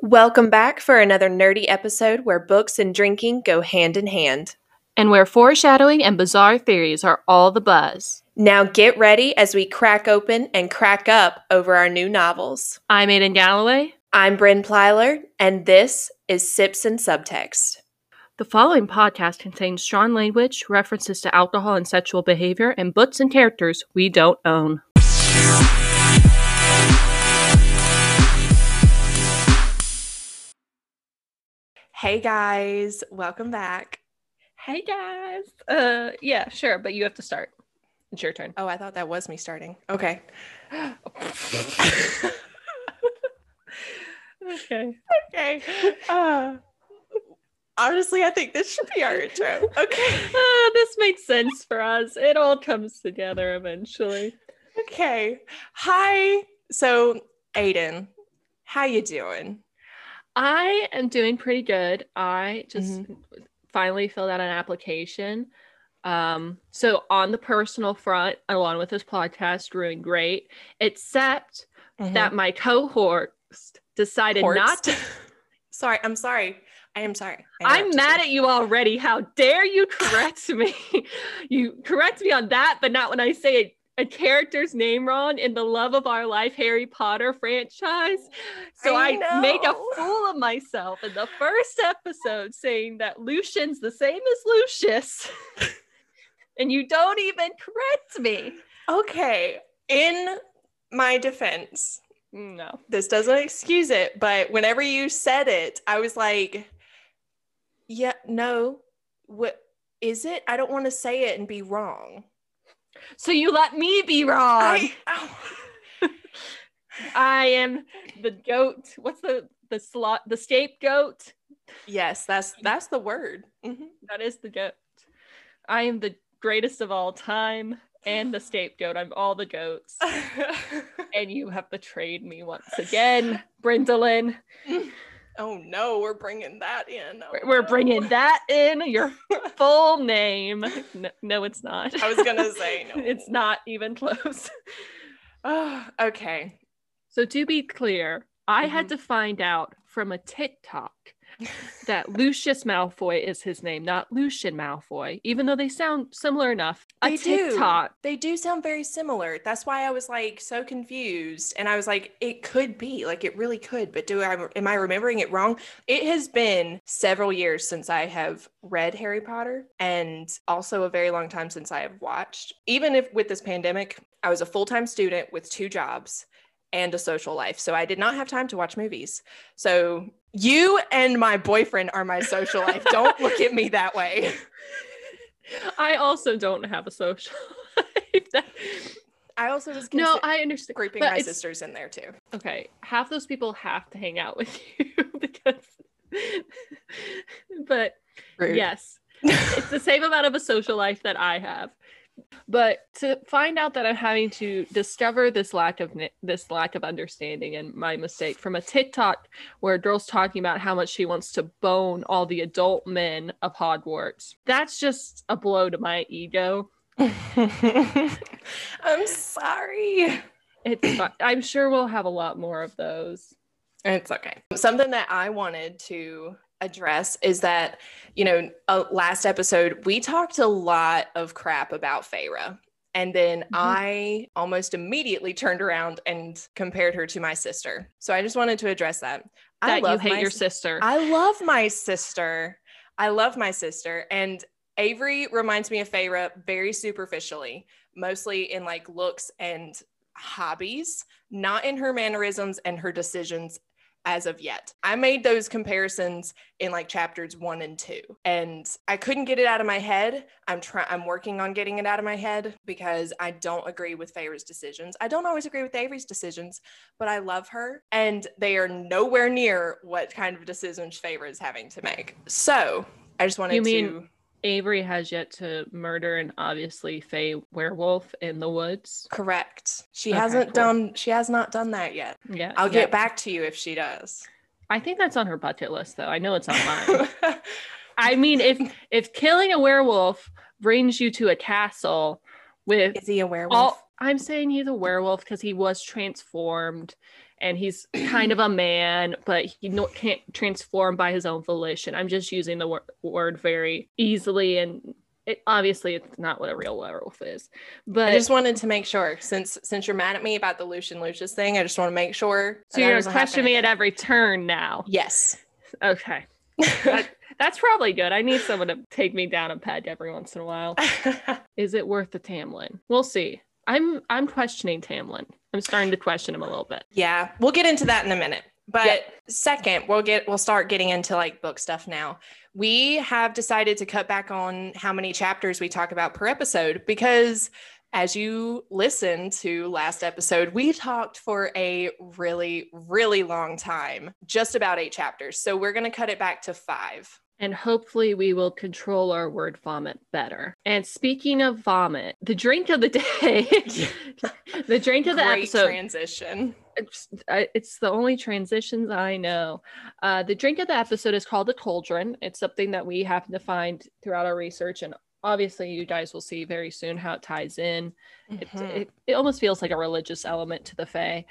Welcome back for another nerdy episode where books and drinking go hand in hand. And where foreshadowing and bizarre theories are all the buzz. Now get ready as we crack open and crack up over our new novels. I'm Aiden Galloway. I'm Bryn Plyler, and this is Sips and Subtext. The following podcast contains strong language, references to alcohol and sexual behavior, and books and characters we don't own. Hey guys, welcome back. Hey guys. Uh yeah, sure, but you have to start. It's your turn. Oh, I thought that was me starting. Okay. Okay. Okay. Uh, honestly, I think this should be our intro. Okay. Uh, this makes sense for us. It all comes together eventually. Okay. Hi. So, Aiden, how you doing? I am doing pretty good. I just Mm-hmm. finally filled out an application. Um, so on the personal front, along with this podcast, doing great, except that my cohort decided not to. sorry, I'm sorry. I am sorry. I I'm mad at you already. How dare you correct me? you correct me on that, but not when I say a, a character's name wrong in the love of our life Harry Potter franchise. So I I, make a fool of myself in the first episode saying that Lucian's the same as Lucius. and you don't even correct me. Okay. In my defense, No. this doesn't excuse it, but whenever you said it, I was like, yeah, no. What is it? I don't want to say it and be wrong. So you let me be wrong. I, oh. I am the goat. What's the the slot the scapegoat? Yes, that's that's the word. Mhm. That is the goat. I am the greatest of all time and the scapegoat. I'm all the goats. and you have betrayed me once again, Brindalin. Oh no, we're bringing that in. Oh, We're no. bringing that in. Your full name. No, no, it's not. I was gonna say, no. it's not even close. Oh, okay. So to be clear, I had Mhm. to find out from a TikTok that Lucius Malfoy is his name, not Lucian Malfoy, even though they sound similar enough. A They do. They do sound very similar. That's why I was like so confused, and I was like, it could be, like it really could, but do I am I remembering it wrong? It has been several years since I have read Harry Potter, and also a very long time since I have watched. Even if with this pandemic, I was a full time student with two jobs and a social life, so I did not have time to watch movies. So you and my boyfriend are my social life. Don't look at me that way. I also don't have a social life. That- I also was no, I understand. grouping but my sisters in there too. Okay, half those people have to hang out with you because. but yes, it's the same amount of a social life that I have. But to find out that I'm having to discover this lack of this lack of understanding and my mistake from a TikTok where a girl's talking about how much she wants to bone all the adult men of Hogwarts. That's just a blow to my ego. I'm sorry. It's I'm sure we'll have a lot more of those. It's okay. Something that I wanted to address is that, you know, uh, last episode, we talked a lot of crap about Feyre. And then I almost immediately turned around and compared her to my sister. So I just wanted to address that. I That you love hate my your sister. I love my sister. I love my sister. And Avery reminds me of Feyre very superficially, mostly in like looks and hobbies, not in her mannerisms and her decisions as of yet. I made those comparisons in like chapters 1 and 2 and I couldn't get it out of my head. I'm trying I'm working on getting it out of my head because I don't agree with Feyre's decisions. I don't always agree with Avery's decisions, but I love her and they are nowhere near what kind of decisions Feyre is having to make. So, I just wanted You mean- to Avery has yet to murder an obviously Fey werewolf in the woods. correct. She Okay, hasn't cool. done she has not done that yet. Yeah, I'll yeah. get back to you if she does. I think that's on her bucket list, though. I know it's on mine. I mean, if if killing a werewolf brings you to a castle with Is he a werewolf? all, I'm saying he's a werewolf because he was transformed and he's kind of a man, but he no, can't transform by his own volition. I'm just using the wor- word very easily and it, obviously it's not what a real werewolf is but i just wanted to make sure since since you're mad at me about the lucian lucius thing i just want to make sure so you're gonna question me at every turn now? Yes. Okay. That, that's probably good. I need someone to take me down a peg every once in a while. Is it worth the tamlin? We'll see. I'm i'm questioning tamlin i'm starting to question him a little bit yeah we'll get into that in a minute but second we'll get we'll start getting into like book stuff now we have decided to cut back on how many chapters we talk about per episode because as you listened to last episode, we talked for a really, really long time, just about eight chapters. So we're going to cut it back to five. And hopefully, we will control our word vomit better. And speaking of vomit, the drink of the day, the drink of the Great episode transition. It's, it's the only transitions I know. Uh, the drink of the episode is called the cauldron. It's something that we happen to find throughout our research, and obviously, you guys will see very soon how it ties in. Mm-hmm. It, it, it almost feels like a religious element to the Fae,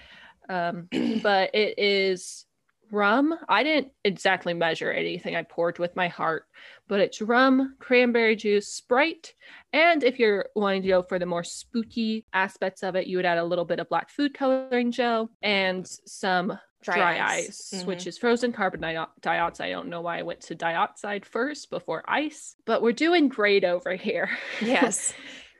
um, but it is rum. I didn't exactly measure anything I poured with my heart, but it's rum, cranberry juice, Sprite, and if you're wanting to go for the more spooky aspects of it, you would add a little bit of black food coloring gel and some dry, dry ice, ice mm-hmm. which is frozen carbon dioxide. I don't know why I went to dioxide first before ice, but we're doing great over here. yes.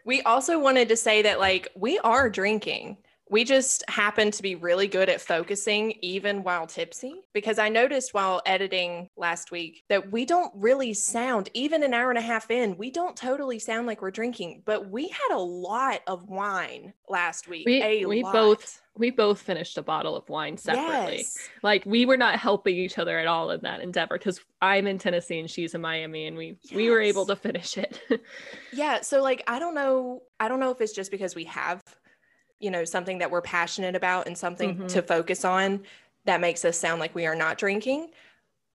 We also wanted to say that like we are drinking we just happen to be really good at focusing even while tipsy because I noticed while editing last week that we don't really sound, even an hour and a half in, we don't totally sound like we're drinking, but we had a lot of wine last week. We, a we both we both finished a bottle of wine separately. Yes. Like we were not helping each other at all in that endeavor because I'm in Tennessee and she's in Miami and we yes. we were able to finish it. yeah, so like I don't know I don't know if it's just because we have you know something that we're passionate about and something mm-hmm. to focus on that makes us sound like we are not drinking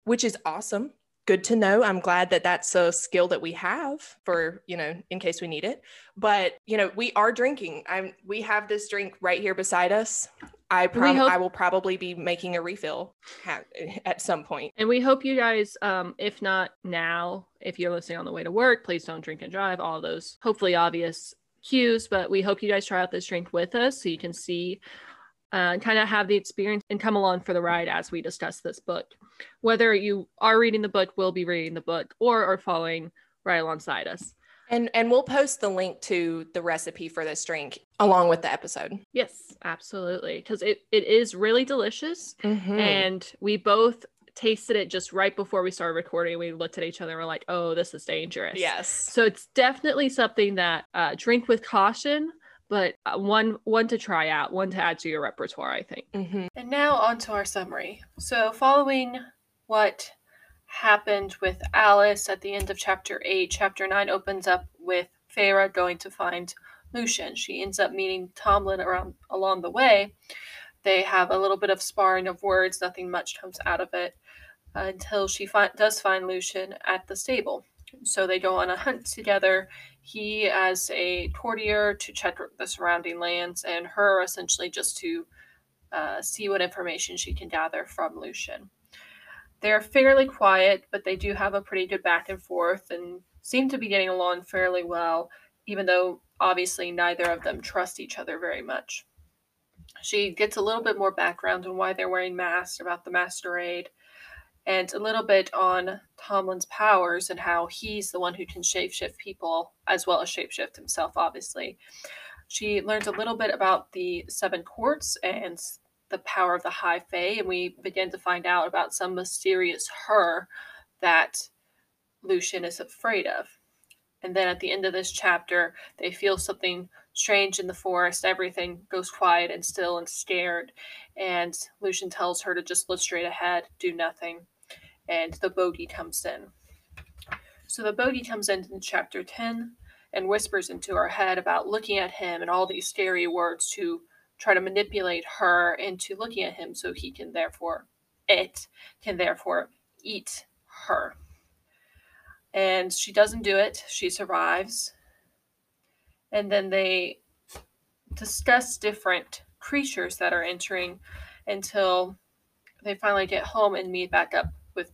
which is awesome. Good to know. I'm glad that that's a skill that we have for you know in case we need it. But you know we are drinking. I'm we have this drink right here beside us. I prom- hope- i will probably be making a refill ha- at some point. point. And we hope you guys um if not now if you're listening on the way to work please don't drink and drive all those hopefully obvious cues, but we hope you guys try out this drink with us so you can see uh, and kind of have the experience and come along for the ride as we discuss this book. Whether you are reading the book, will be reading the book, or are following right alongside us. And and we'll post the link to the recipe for this drink along with the episode. Yes, absolutely, because it, it is really delicious, mm-hmm. and we both tasted it just right before we started recording. We looked at each other and we're like, oh, this is dangerous. Yes. So it's definitely something that uh, drink with caution, but uh, one one to try out, one to add to your repertoire, I think. Mm-hmm. And now on to our summary. So following what happened with Alis at the end of chapter eight, chapter nine opens up with Feyre going to find Lucien. She ends up meeting Tamlin around along the way. They have a little bit of sparring of words. Nothing much comes out of it until she fi- does find Lucien at the stable. So they go on a hunt together. He as a courtier to check the surrounding lands, and her essentially just to uh, see what information she can gather from Lucien. They're fairly quiet, but they do have a pretty good back and forth and seem to be getting along fairly well, even though obviously neither of them trust each other very much. She gets a little bit more background on why they're wearing masks, about the masquerade, and a little bit on Tamlin's powers and how he's the one who can shapeshift people as well as shapeshift himself, obviously. She learns a little bit about the seven courts and the power of the high fae, and we begin to find out about some mysterious her that Lucien is afraid of. And then at the end of this chapter, they feel something strange in the forest. Everything goes quiet and still and scared. And Lucien tells her to just look straight ahead, do nothing. And the bogey comes in. So the bogey comes in in chapter 10 and whispers into her head about looking at him and all these scary words to try to manipulate her into looking at him so he can therefore, it can therefore eat her. And she doesn't do it. She survives and then they discuss different creatures that are entering until they finally get home and meet back up with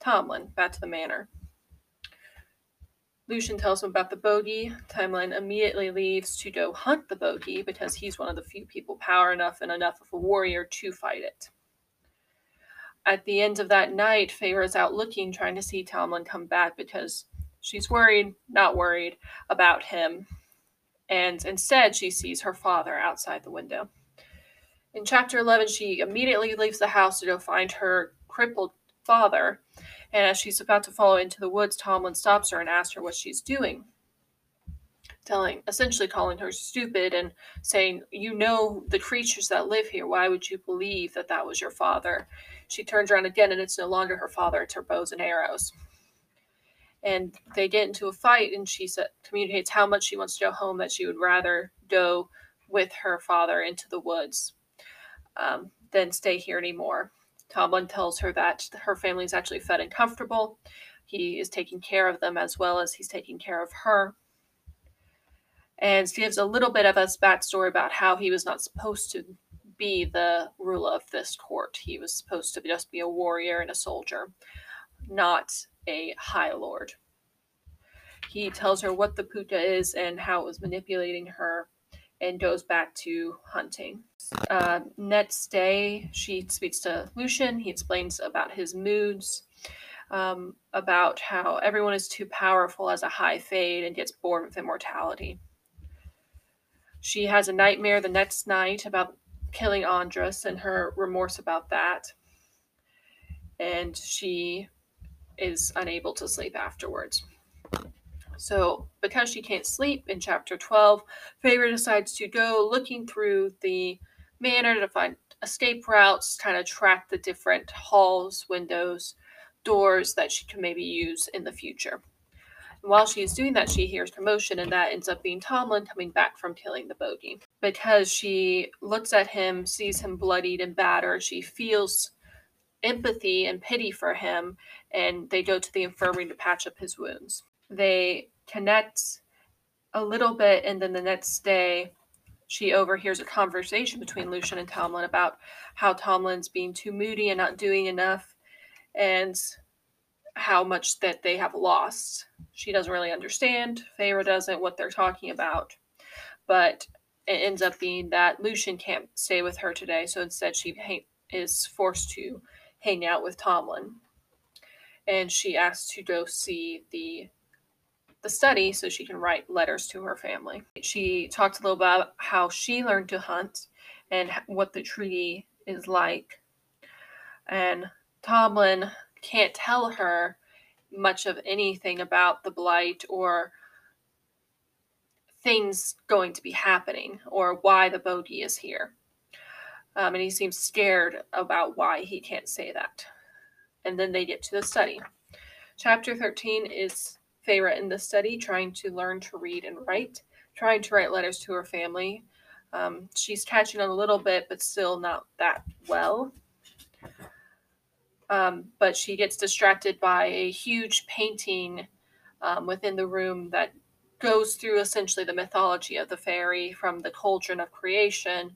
Tamlin back to the manor. Lucien tells him about the bogey. Tamlin immediately leaves to go hunt the bogey because he's one of the few people power enough and enough of a warrior to fight it. At the end of that night, Feyre's out looking, trying to see Tamlin come back because she's worried, not worried about him. And instead, she sees her father outside the window. In chapter 11, she immediately leaves the house to go find her crippled father and as she's about to follow into the woods, Tamlin stops her and asks her what she's doing. Telling, essentially calling her stupid and saying, You know the creatures that live here. Why would you believe that that was your father? She turns around again, and it's no longer her father, it's her bows and arrows. And they get into a fight, and she sa- communicates how much she wants to go home, that she would rather go with her father into the woods um, than stay here anymore. Tamlin tells her that her family is actually fed and comfortable. He is taking care of them as well as he's taking care of her. And she gives a little bit of a backstory about how he was not supposed to be the ruler of this court. He was supposed to just be a warrior and a soldier, not a high lord. He tells her what the puca is and how it was manipulating her and goes back to hunting. Uh, next day, she speaks to Lucien. He explains about his moods, um, about how everyone is too powerful as a high fae and gets bored with immortality. She has a nightmare the next night about killing Andras and her remorse about that. And she is unable to sleep afterwards. So, because she can't sleep in chapter 12, Feyre decides to go looking through the manor to find escape routes, kind of track the different halls, windows, doors that she can maybe use in the future. And while she's doing that, she hears commotion, and that ends up being Tamlin coming back from killing the bogey. Because she looks at him, sees him bloodied and battered, she feels empathy and pity for him, and they go to the infirmary to patch up his wounds they connect a little bit, and then the next day, she overhears a conversation between Lucien and Tamlin about how Tamlin's being too moody and not doing enough, and how much that they have lost. She doesn't really understand. Feyre doesn't what they're talking about, but it ends up being that Lucien can't stay with her today, so instead she is forced to hang out with Tamlin, and she asks to go see the the study so she can write letters to her family. She talked a little about how she learned to hunt and what the treaty is like. And Tamlin can't tell her much of anything about the blight or things going to be happening or why the bogey is here. Um, and he seems scared about why he can't say that. And then they get to the study. Chapter 13 is Feyre in the study, trying to learn to read and write, trying to write letters to her family. Um, she's catching on a little bit, but still not that well. Um, but she gets distracted by a huge painting um, within the room that goes through essentially the mythology of the fairy from the cauldron of creation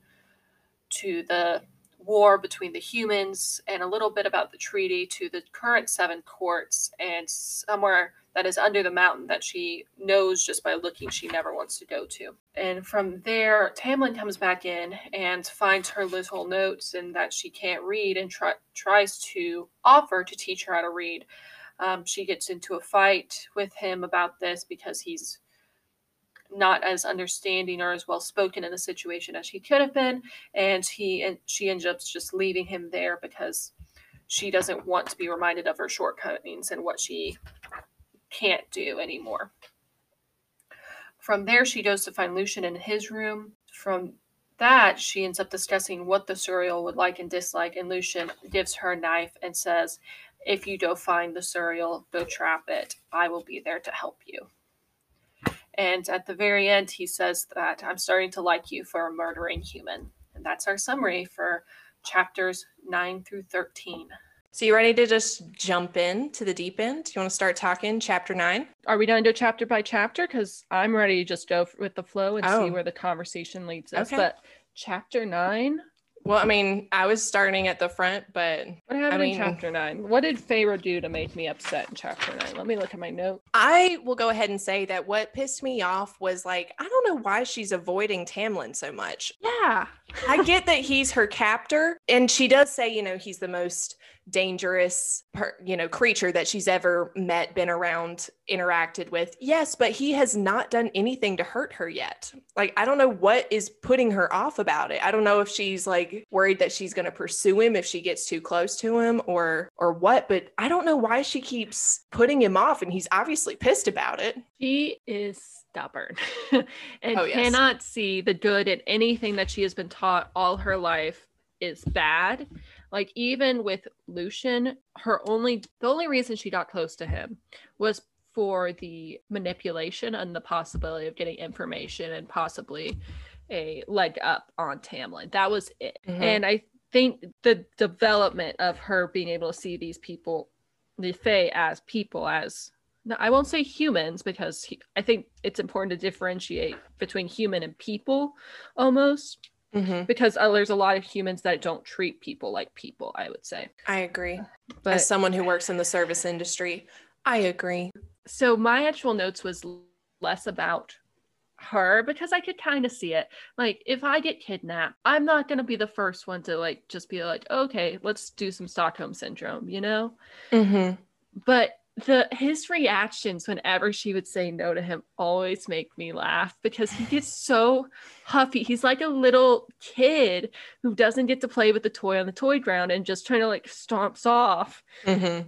to the war between the humans and a little bit about the treaty to the current seven courts and somewhere that is under the mountain that she knows just by looking she never wants to go to. And from there, Tamlin comes back in and finds her little notes and that she can't read and try, tries to offer to teach her how to read. Um, she gets into a fight with him about this because he's not as understanding or as well spoken in the situation as he could have been and he and she ends up just leaving him there because she doesn't want to be reminded of her shortcomings and what she can't do anymore. From there, she goes to find lucien in his room. From that, she ends up discussing what the Suriel would like and dislike, and lucien gives her a knife and says, If you go find the Suriel, go trap it. I will be there to help you. And at the very end, he says that I'm starting to like you for a murdering human. And that's our summary for chapters 9 through 13. So you ready to just jump in to the deep end? You want to start talking chapter nine? Are we going to go chapter by chapter? Because I'm ready to just go with the flow and Oh. see where the conversation leads us. Okay. But chapter nine, Well, I mean, I was starting at the front, but What happened mean- in chapter nine? What did Feyre do to make me upset in chapter nine? Let me look at my note. I will go ahead and say that what pissed me off was like, I don't know why she's avoiding Tamlin so much. Yeah. I get that he's her captor, and she does say, you know, he's the most dangerous, per, you know, creature that she's ever met, been around, interacted with. Yes, but he has not done anything to hurt her yet. Like, I don't know what is putting her off about it. I don't know if she's like worried that she's going to pursue him if she gets too close to him, or or what. But I don't know why she keeps putting him off, and he's obviously pissed about it. She is stubborn and Oh, yes. cannot see the good in anything that she has been taught all her life is bad. Like even with Lucien, her only the only reason she got close to him was for the manipulation and the possibility of getting information and possibly a leg up on Tamlin. That was it. Mhm. And I think the development of her being able to see these people, the Fae as people, as no, I won't say humans because he, I think it's important to differentiate between human and people almost Mhm. because uh, there's a lot of humans that don't treat people like people, I would say. I agree. But As someone who works in the service industry, I agree. so my actual notes was less about her because I could kind of see it. Like if I get kidnapped, I'm not going to be the first one to like just be like, "Okay, let's do some Stockholm syndrome," you know? Mm-hmm. but the his reactions whenever she would say no to him always make me laugh because he gets so huffy he's like a little kid who doesn't get to play with the toy on the toy ground and just trying to like stomps off Mm-hmm.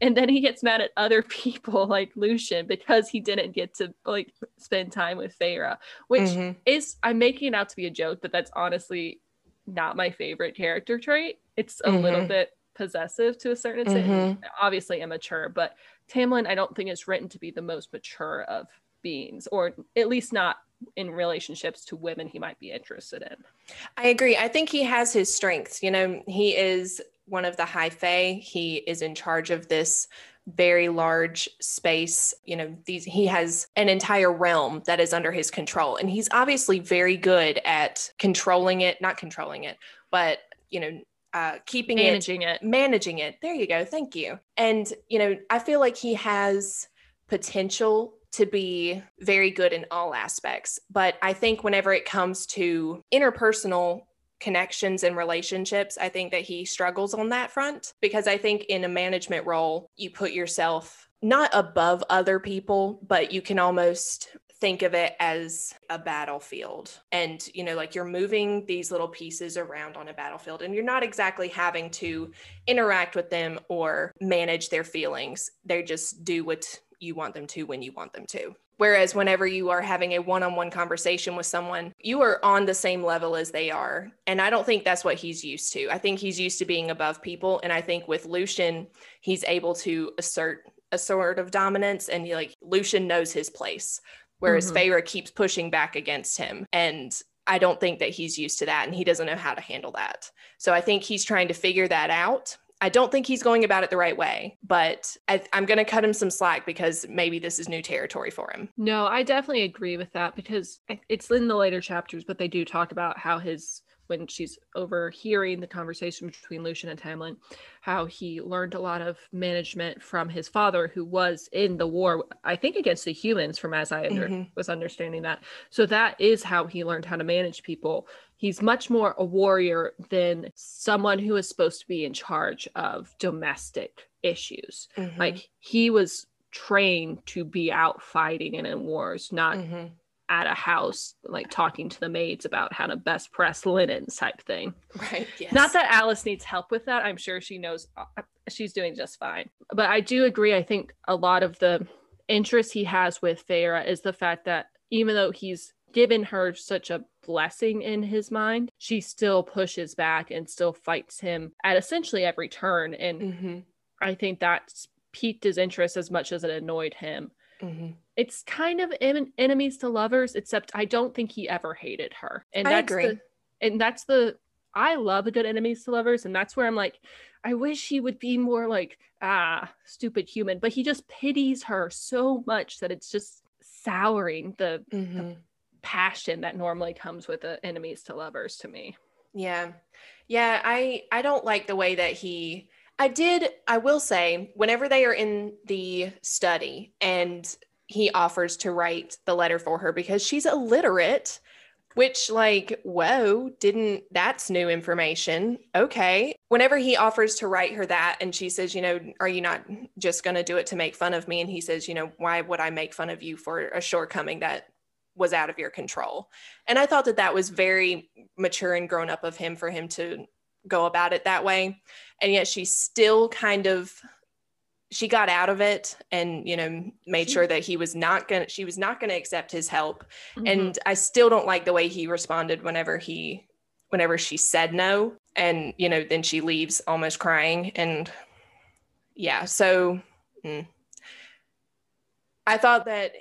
and then he gets mad at other people like lucien because he didn't get to like spend time with Feyre, which Mhm. is i'm making it out to be a joke but that's honestly not my favorite character trait it's a little Mhm. bit possessive to a certain extent Mhm. obviously immature but tamlin i don't think is written to be the most mature of beings or at least not in relationships to women he might be interested in I agree. I think he has his strengths. You know, he is one of the high fae. He is in charge of this very large space. You know, these he has an entire realm that is under his control, and he's obviously very good at controlling it. Not controlling it, but you know, uh, keeping it managing it managing it. There you go. Thank you. And, you know, I feel like he has potential to be very good in all aspects. But I think whenever it comes to interpersonal connections and relationships, I think that he struggles on that front because I think in a management role, you put yourself not above other people, but you can almost think of it as a battlefield. And you know like you're moving these little pieces around on a battlefield and you're not exactly having to interact with them or manage their feelings. They just do what you want them to when you want them to. Whereas whenever you are having a one-on-one conversation with someone you are on the same level as they are. And i don't think that's what he's used to. I think he's used to being above people. And i think with lucien he's able to assert a sort of dominance and he, like lucien knows his place whereas Mhm. Feyre keeps pushing back against him. And I don't think that he's used to that and he doesn't know how to handle that. So I think he's trying to figure that out. I don't think he's going about it the right way, but I, I'm going to cut him some slack because maybe this is new territory for him. No, I definitely agree with that because it's in the later chapters, but they do talk about how his when she's overhearing the conversation between Lucien and Tamlin, how he learned a lot of management from his father, who was in the war, I think against the humans, from as I under- Mhm. was understanding that. So that is how he learned how to manage people. He's much more a warrior than someone who is supposed to be in charge of domestic issues Mhm. like he was trained to be out fighting and in wars not Mhm. At a house like talking to the maids about how to best press linens type thing right. Yes. not that alis needs help with that i'm sure she knows uh, she's doing just fine but i do agree i think a lot of the interest he has with Feyre is the fact that even though he's given her such a blessing in his mind she still pushes back and still fights him at essentially every turn and Mhm. I think that's piqued his interest as much as it annoyed him. Mhm. It's kind of en- enemies to lovers, except I don't think he ever hated her. And I that's agree. the and that's the I love a good enemies to lovers, and that's where I'm like, I wish he would be more like ah stupid human, but he just pities her so much that it's just souring the Mhm. passion that normally comes with the enemies to lovers to me. Yeah. Yeah, I I don't like the way that he I did I will say whenever they are in the study and he offers to write the letter for her because she's illiterate which like whoa didn't that's new information. Okay. Whenever he offers to write her that and she says you know are you not just going to do it to make fun of me? And he says you know why would i make fun of you for a shortcoming that was out of your control? And i thought that that was very mature and grown up of him for him to go about it that way. And yet she still kind of she got out of it and you know made sure that he was not gonna she was not gonna accept his help. Mm-hmm. and i still don't like the way he responded whenever he whenever she said no. And you know then she leaves almost crying and yeah so mm, i thought that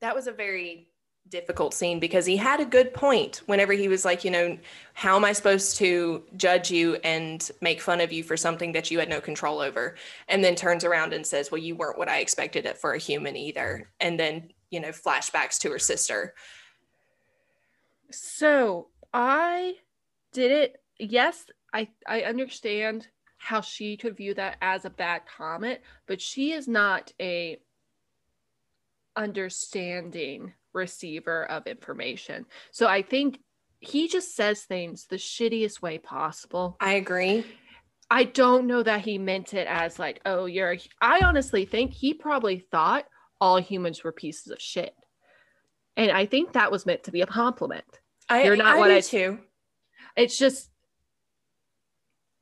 that was a very difficult scene because he had a good point whenever he was like, you know, how am I supposed to judge you and make fun of you for something that you had no control over? And then turns around and says, well, you weren't what I expected it for a human either. And then, you know, flashbacks to her sister. So I did it. Yes, I, I understand how she could view that as a bad comment, but she is not a understanding receiver of information. So I think he just says things the shittiest way possible. I agree. I don't know that he meant it as like, oh, you're. I honestly think he probably thought all humans were pieces of shit, and I think that was meant to be a compliment. I, you're not I what I too. It's just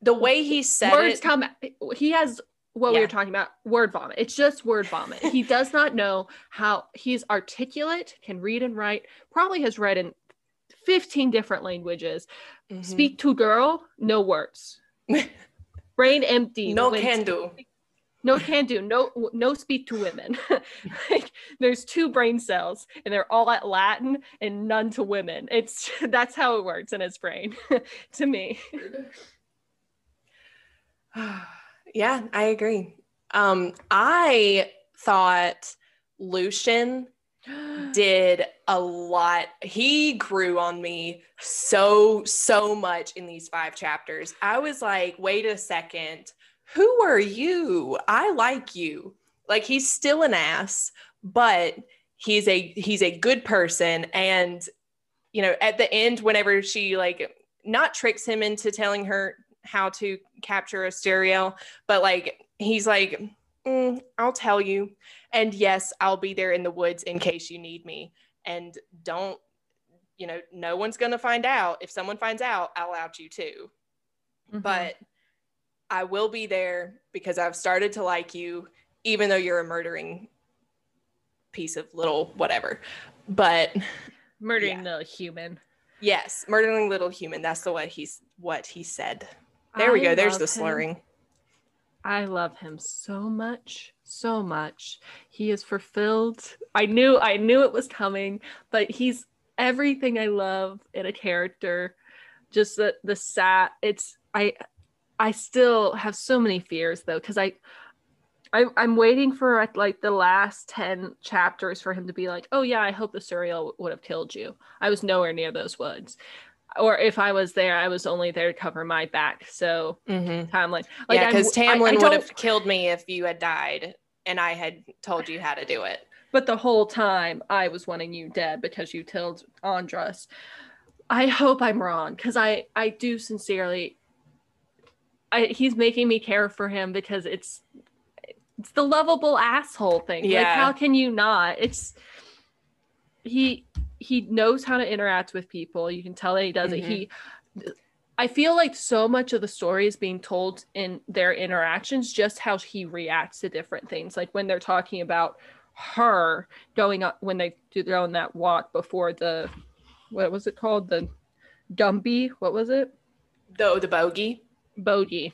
the way he said words it. come. He has what yeah. we were talking about word vomit. It's just word vomit. He does not know how he's articulate can read and write probably has read in 15 different languages. Mm-hmm. speak to girl no words. Brain empty no can do. no can do. No no speak to women. Like, there's two brain cells and they're all at latin and none to women. It's that's how it works in his brain to me Yeah, I agree. Um, I thought Lucien did a lot. He grew on me so, so much in these five chapters. I was like, wait a second, who are you? I like you. Like he's still an ass, but he's a he's a good person. And you know, at the end, whenever she like not tricks him into telling her how to capture a Suriel, but like he's like, mm, I'll tell you. And yes, I'll be there in the woods in case you need me. And don't, you know, no one's going to find out. If someone finds out, I'll out you too. Mm-hmm. But I will be there because I've started to like you, even though you're a murdering piece of little whatever. But murdering yeah. the human. Yes, murdering little human. That's the what he's what he said. There we go. There's the slurring. Him. I love him so much, so much. He is fulfilled. I knew I knew it was coming, but he's everything I love in a character. Just the the sat it's I I still have so many fears though cuz I I, I'm waiting for like the last 10 chapters for him to be like, oh, yeah, I hope the Suriel would have killed you. I was nowhere near those woods or if I was there, I was only there to cover my back. So mm-hmm. Tamlin, like, yeah, because Tamlin would have killed me if you had died and I had told you how to do it. But the whole time, I was wanting you dead because you killed Andras. I hope I'm wrong because I I do sincerely. I, he's making me care for him because it's it's the lovable asshole thing. Yeah. Like how can you not? It's he he knows how to interact with people. You can tell that he does mm-hmm. it. He I feel like so much of the story is being told in their interactions, just how he reacts to different things. Like when they're talking about her going up when they do their own that walk before the what was it called? The Dumpy. What was it? The the bogey. Bogey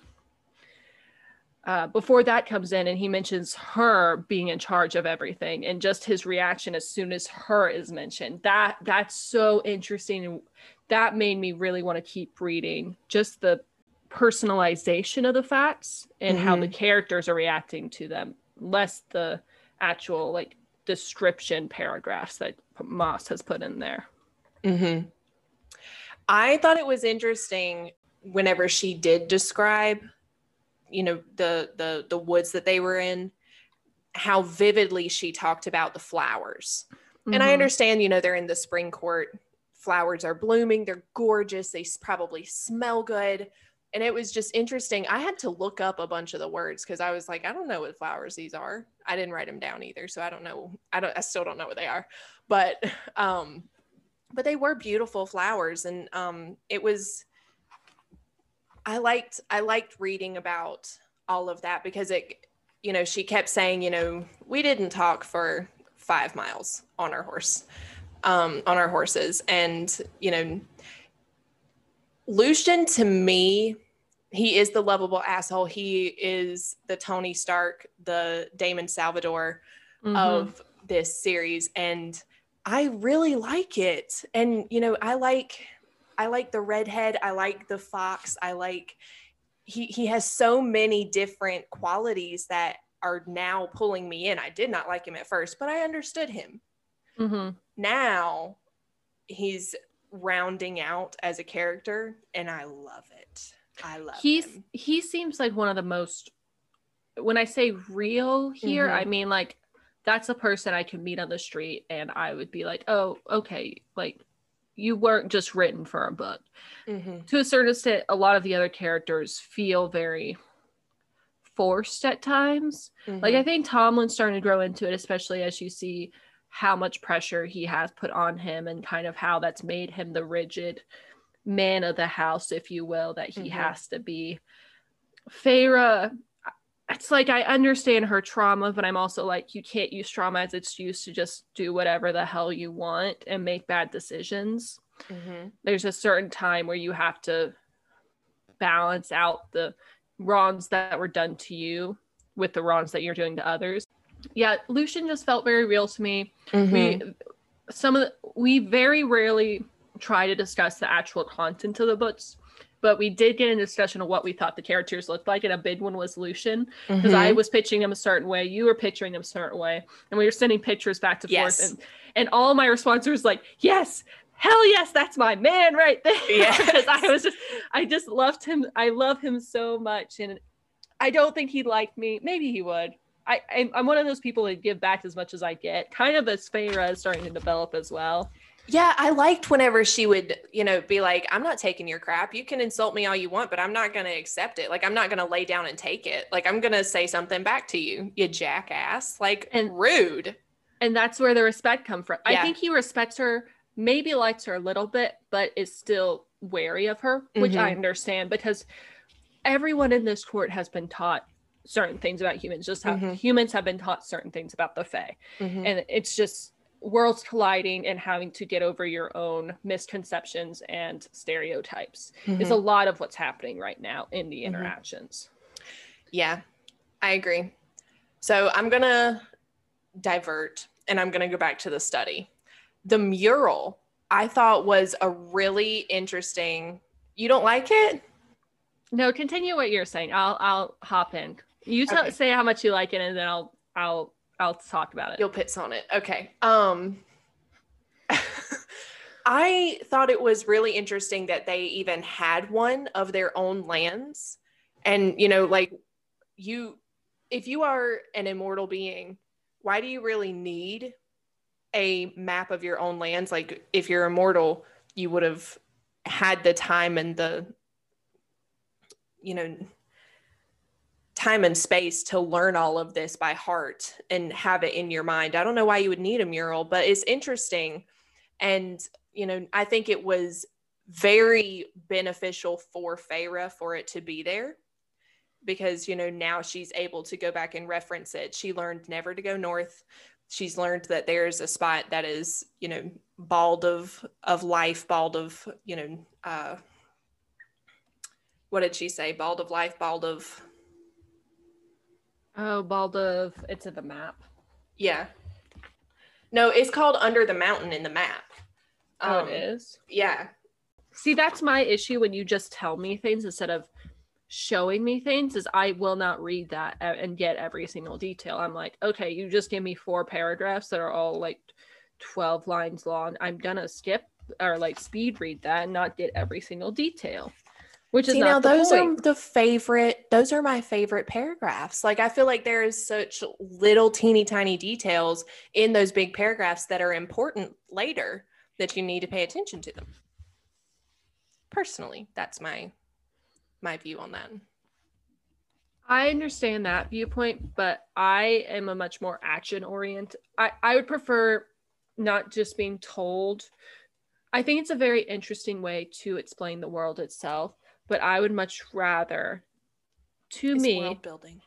uh, before that comes in and he mentions her being in charge of everything and just his reaction as soon as her is mentioned that that's so interesting and that made me really want to keep reading just the personalization of the facts and mm-hmm. how the mm-hmm. characters are reacting to them less the actual like description paragraphs that Maas has put in there mm-hmm. I thought it was interesting whenever she did describe, you know, the the the woods that they were in, how vividly she talked about the flowers. And I Mhm. understand, you know, they're in the spring court. Flowers are blooming. They're gorgeous. They probably smell good. And it was just interesting. I had to look up a bunch of the words because I was like, I don't know what flowers these are. I didn't write them down either, so I don't know. I don't. I still don't know what they are. But, um, but they were beautiful flowers, and um, it was. I liked. I liked reading about all of that because it, you know, she kept saying, you know, we didn't talk for five miles on our horse, um, on our horses. And, you know, Lucien to me, he is the lovable asshole. He is the Tony Stark, the Damon Salvatore Mhm. of this series. And I really like it. And, you know, I like I like the redhead, I like the fox, I like he he has so many different qualities that are now pulling me in. I did not like him at first, but I understood him. Mhm. Now he's rounding out as a character and I love it. I love he's him. he seems like one of the most when i say real here Mhm. i mean like that's a person i could meet on the street and i would be like oh okay like you weren't just written for a book Mhm. to a certain extent a lot of the other characters feel very forced at times like Mhm. i think tamlin's starting to grow into it especially as you see how much pressure he has put on him and kind of how that's made him the rigid man of the house if you will that he Mhm. has to be Feyre it's like I understand her trauma, but I'm also like, you can't use trauma as its use to just do whatever the hell you want and make bad decisions. Mhm. There's a certain time where you have to balance out the wrongs that were done to you with the wrongs that you're doing to others. Yeah, Lucien just felt very real to me. Mhm. We some of the, we very rarely try to discuss the actual content of the books, but we did get a discussion of what we thought the characters looked like, and a big one was Lucien because I Mhm. was pitching him a certain way, you were picturing him a certain way, and we were sending pictures back to Yes. forth, and and all my response was like, yes. Hell yes, that's my man right there. Yes. I was just, I just loved him. I love him so much, and I don't think he'd like me. Maybe he would. I, I'm, I'm one of those people that give back as much as I get, kind of as Feyre is starting to develop as well. Yeah, I liked whenever she would, you know, be like, I'm not taking your crap. You can insult me all you want, but I'm not going to accept it. Like, I'm not going to lay down and take it. Like, I'm going to say something back to you, you jackass. Like, And- rude. And that's where the respect come from. I think he respects her, maybe likes her a little bit, but is still wary of her, which I Mhm. understand because everyone in this court has been taught certain things about humans, just how Mhm. humans have been taught certain things about the Fae. Mhm. and it's just worlds colliding and having to get over your own misconceptions and stereotypes is a lot of what's happening right now in the Mhm. interactions Yeah, I agree. So I'm going to divert and I'm going to go back to the study. The mural I thought was a really interesting. You don't like it? no continue what you're saying i'll i'll hop in you tell Okay. say how much you like it and then i'll i'll i'll talk about it You'll piss on it. Okay. Um I thought it was really interesting that they even had one of their own lands. And you know, like you if you are an immortal being, why do you really need a map of your own lands? Like if you're immortal, you would have had the time and the you know time and space to learn all of this by heart and have it in your mind. I don't know why you would need a mural, but it's interesting. And, you know, I think it was very beneficial for Feyre for it to be there because, you know, now she's able to go back and reference it. She learned never to go north. She's learned that there's a spot that is, you know, bald of of life, bald of, you know, uh what did she say? Bald of life, bald of oh bald of it's in the map Yeah. No, it's called Under the Mountain in the map. oh Um, it is Yeah. see that's my issue when you just tell me things instead of showing me things is i will not read that and get every single detail i'm like okay you just give me four paragraphs that are all like 12 lines long i'm gonna skip or like speed read that and not get every single detail which is See, not now those point. are the favorite. Those are my favorite paragraphs. Like I feel like there is such little teeny tiny details in those big paragraphs that are important later that you need to pay attention to them. Personally, that's my my view on that. I understand that viewpoint, but I am a much more action oriented. I, I would prefer not just being told. I think it's a very interesting way to explain the world itself, but I would much rather, to It's me, world building.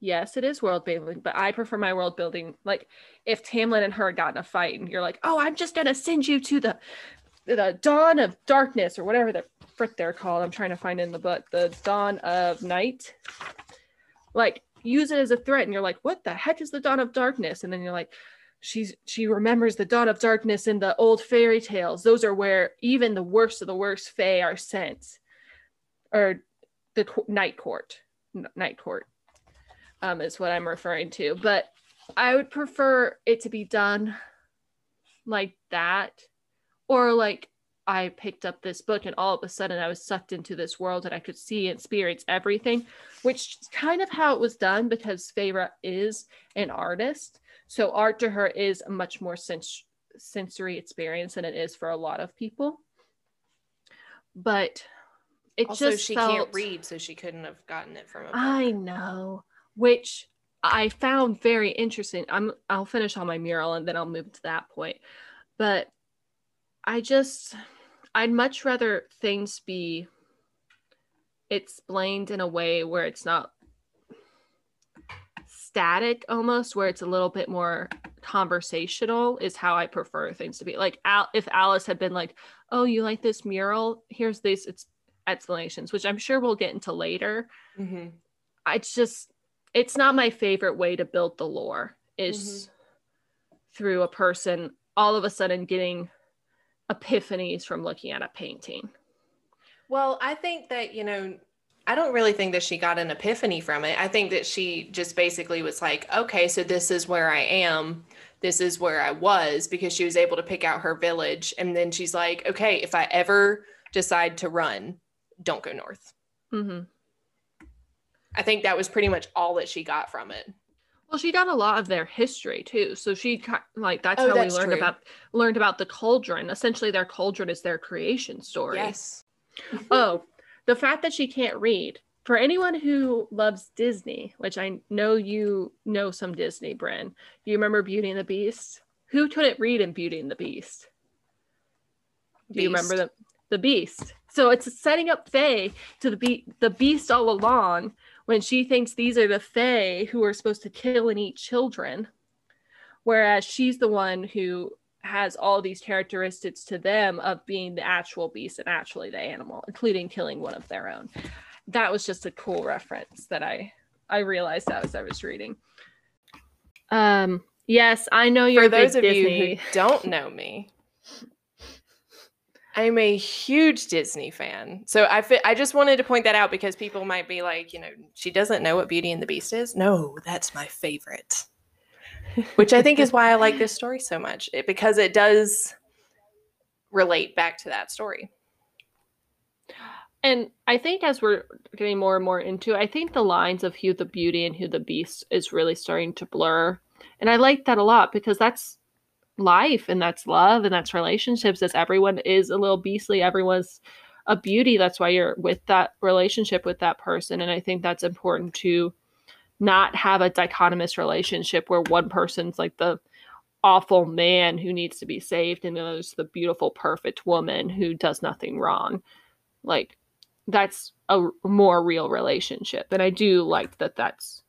yes, it is world building, but I prefer my world building. Like if Tamlin and her got in a fight and you're like, oh, I'm just gonna send you to the the dawn of darkness or whatever the frick they're called. I'm trying to find in the book. The dawn of night. Like use it as a threat, and you're like, what the heck is the dawn of darkness? And then you're like, she's she remembers the dawn of darkness in the old fairy tales. Those are where even the worst of the worst fae are sent, or the night court. Night court um, is what I'm referring to. But I would prefer it to be done like that, or like I picked up this book and all of a sudden I was sucked into this world and I could see and experience everything, which is kind of how it was done because Feyre is an artist. So art to her is a much more sens- sensory experience than it is for a lot of people. But it Also, just she felt, can't read, so she couldn't have gotten it from a book. I know, which I found very interesting. I'm I'll finish on my mural and then I'll move to that point. But I just I'd much rather things be explained in a way where it's not static almost where it's a little bit more conversational is how I prefer things to be. Like Al- if Alis had been like, "Oh, you like this mural? Here's this. it's explanations," which I'm sure we'll get into later. Mhm. it's just it's not my favorite way to build the lore is through a person all of a sudden getting epiphanies from looking at a painting Well, I think that, you know, I don't really think that she got an epiphany from it. I think that she just basically was like, okay, so this is where I am. This is where I was because she was able to pick out her village. And then she's like, okay, if I ever decide to run, don't go north. hmm I think that was pretty much all that she got from it. well she got a lot of their history too. So she like that's Oh, how that's we learned true. about learned about the cauldron. Essentially their cauldron is their creation story. Yes. oh the fact that she can't read. For anyone who loves disney which i know you know some disney bryn do you remember beauty and the beast? Who couldn't read in beauty and the beast? Do you remember the the beast so it's setting up faye to the be- the beast all along when she thinks these are the fae who are supposed to kill and eat children whereas she's the one who has all these characteristics to them of being the actual beast and actually the animal including killing one of their own that was just a cool reference that i i realized that as i was reading um yes i know you're For those of Disney. you who don't know me, I'm a huge Disney fan. So I fi- I just wanted to point that out because people might be like, you know, she doesn't know what Beauty and the Beast is. No, that's my favorite. Which I think is why I like this story so much. It, because it does relate back to that story. And I think as we're getting more and more into, I think the lines of who the Beauty and who the Beast is really starting to blur. And I like that a lot because that's life and that's love and that's relationships as everyone is a little beastly, everyone's a beauty. That's why you're with that relationship with that person. And I think that's important to not have a dichotomous relationship where one person's like the awful man who needs to be saved and there's the beautiful perfect woman who does nothing wrong like that's a more real relationship and i do like that that's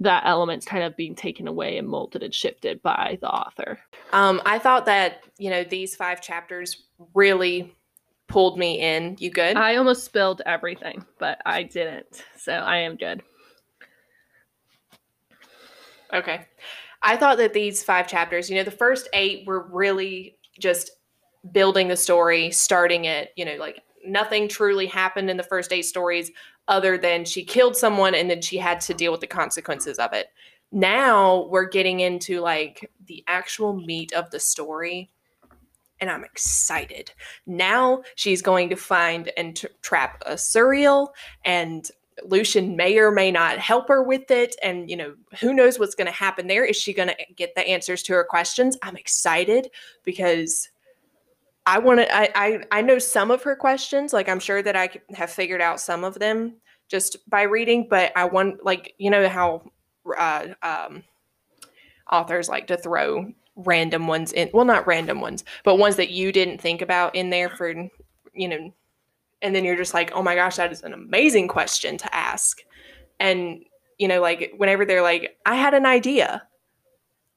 that element's kind of being taken away and molded and shifted by the author Um, I thought that, you know, these five chapters really pulled me in. You good? i almost spilled everything but i didn't so i am good Okay. I thought that these five chapters, you know, the first eight were really just building the story, starting it, you know, like nothing truly happened in the first eight stories other than she killed someone and then she had to deal with the consequences of it. Now we're getting into like the actual meat of the story. and I'm excited. Now she's going to find and t- trap a Suriel, and Lucien may or may not help her with it. And, you know, who knows what's going to happen there? Is she going to get the answers to her questions? I'm excited because I want to, I, I, I know some of her questions. Like, I'm sure that I have figured out some of them just by reading, but I want, like, you know, how uh, um, authors like to throw random ones in, well, not random ones, but ones that you didn't think about in there for, you know, and then you're just like oh my gosh that is an amazing question to ask and you know like whenever they're like i had an idea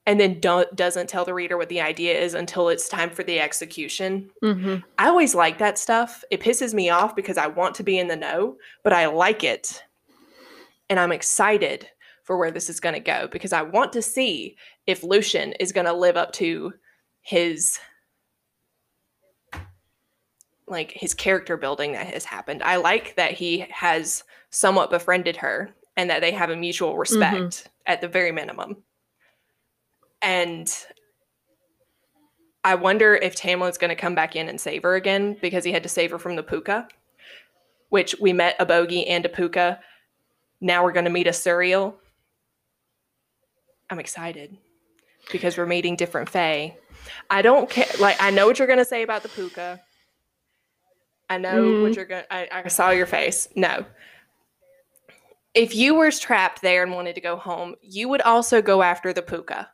and then don't, doesn't tell the reader what the idea is until it's time for the execution Mm-hmm. i always like that stuff it pisses me off because i want to be in the know but i like it and i'm excited for where this is going to go because i want to see if Lucien is going to live up to his like his character building that has happened. I like that he has somewhat befriended her and that they have a mutual respect at the very minimum. And I wonder if Tamlin's going to come back in and save her again because he had to save her from the puca, which we met a bogey and a puca. Now we're going to meet a Suriel. I'm excited because we're meeting different Fae. I don't care. Like, I know what you're going to say about the puca. I know Mm. what you're going to. I saw your face. No. If you were trapped there and wanted to go home, you would also go after the puca.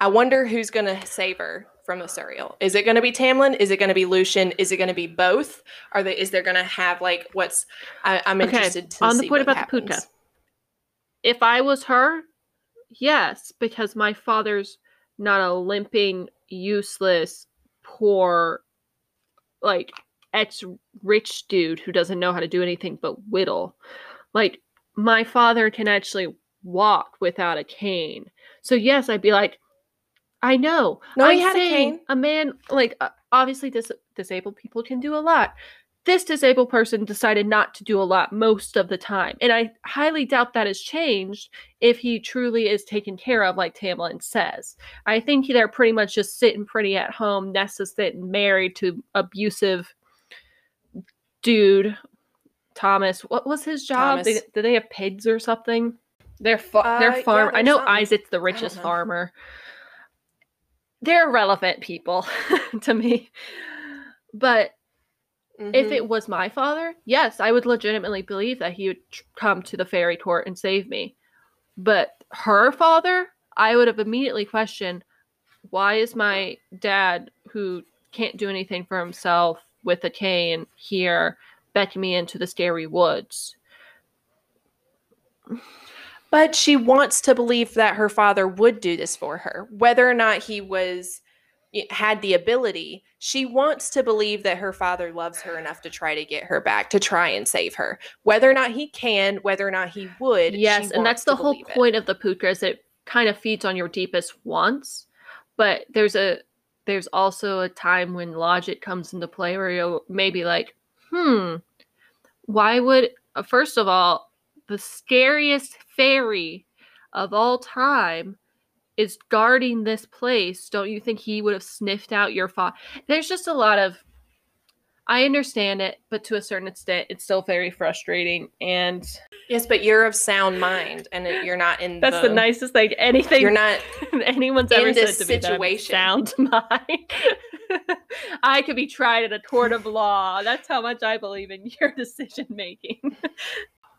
I wonder who's going to save her from the Suriel. Is it going to be Tamlin? Is it going to be Lucien? Is it going to be both? Are they? Is there going to have like what's? I, I'm Okay, interested to on the point about the puca. If I was her, yes, because my father's not a limping, useless, poor, like ex rich dude who doesn't know how to do anything but whittle. Like, my father can actually walk without a cane. So, yes, I'd be like, I know. No, I'm had a saying cane. A man, like, uh, obviously, dis- disabled people can do a lot. This disabled person decided not to do a lot most of the time. And I highly doubt that has changed if he truly is taken care of, like Tamlin says. I think they're pretty much just sitting pretty at home. Nessa's sitting married to abusive dude. Thomas, what was his job? They, did they have pigs or something? They're fa- Uh, they're yeah, farm. I know something. Isaac's the richest farmer. They're relevant people to me. But if Mhm. it was my father, yes, I would legitimately believe that he would tr- come to the fairy court and save me. But her father, I would have immediately questioned why is my dad, who can't do anything for himself with a cane, here beckoning me into the scary woods? But she wants to believe that her father would do this for her, whether or not he was had the ability. She wants to believe that her father loves her enough to try to get her back, to try and save her. Whether or not he can, whether or not he would. Yes, and that's the whole believe it. point of the puca is it kind of feeds on your deepest wants. But there's a there's also a time when logic comes into play where you'll maybe like, hmm, why would uh, first of all, the scariest fairy of all time is guarding this place. Don't you think he would have sniffed out your father? There's just a lot of I understand it, but to a certain extent, it's still very frustrating. And Yes, but you're of sound mind, and you're not in. that's the, nicest thing. Anything You're not. anyone's in ever this said to me situation. sound mind. I could be tried in a court of law. That's how much I believe in your decision making.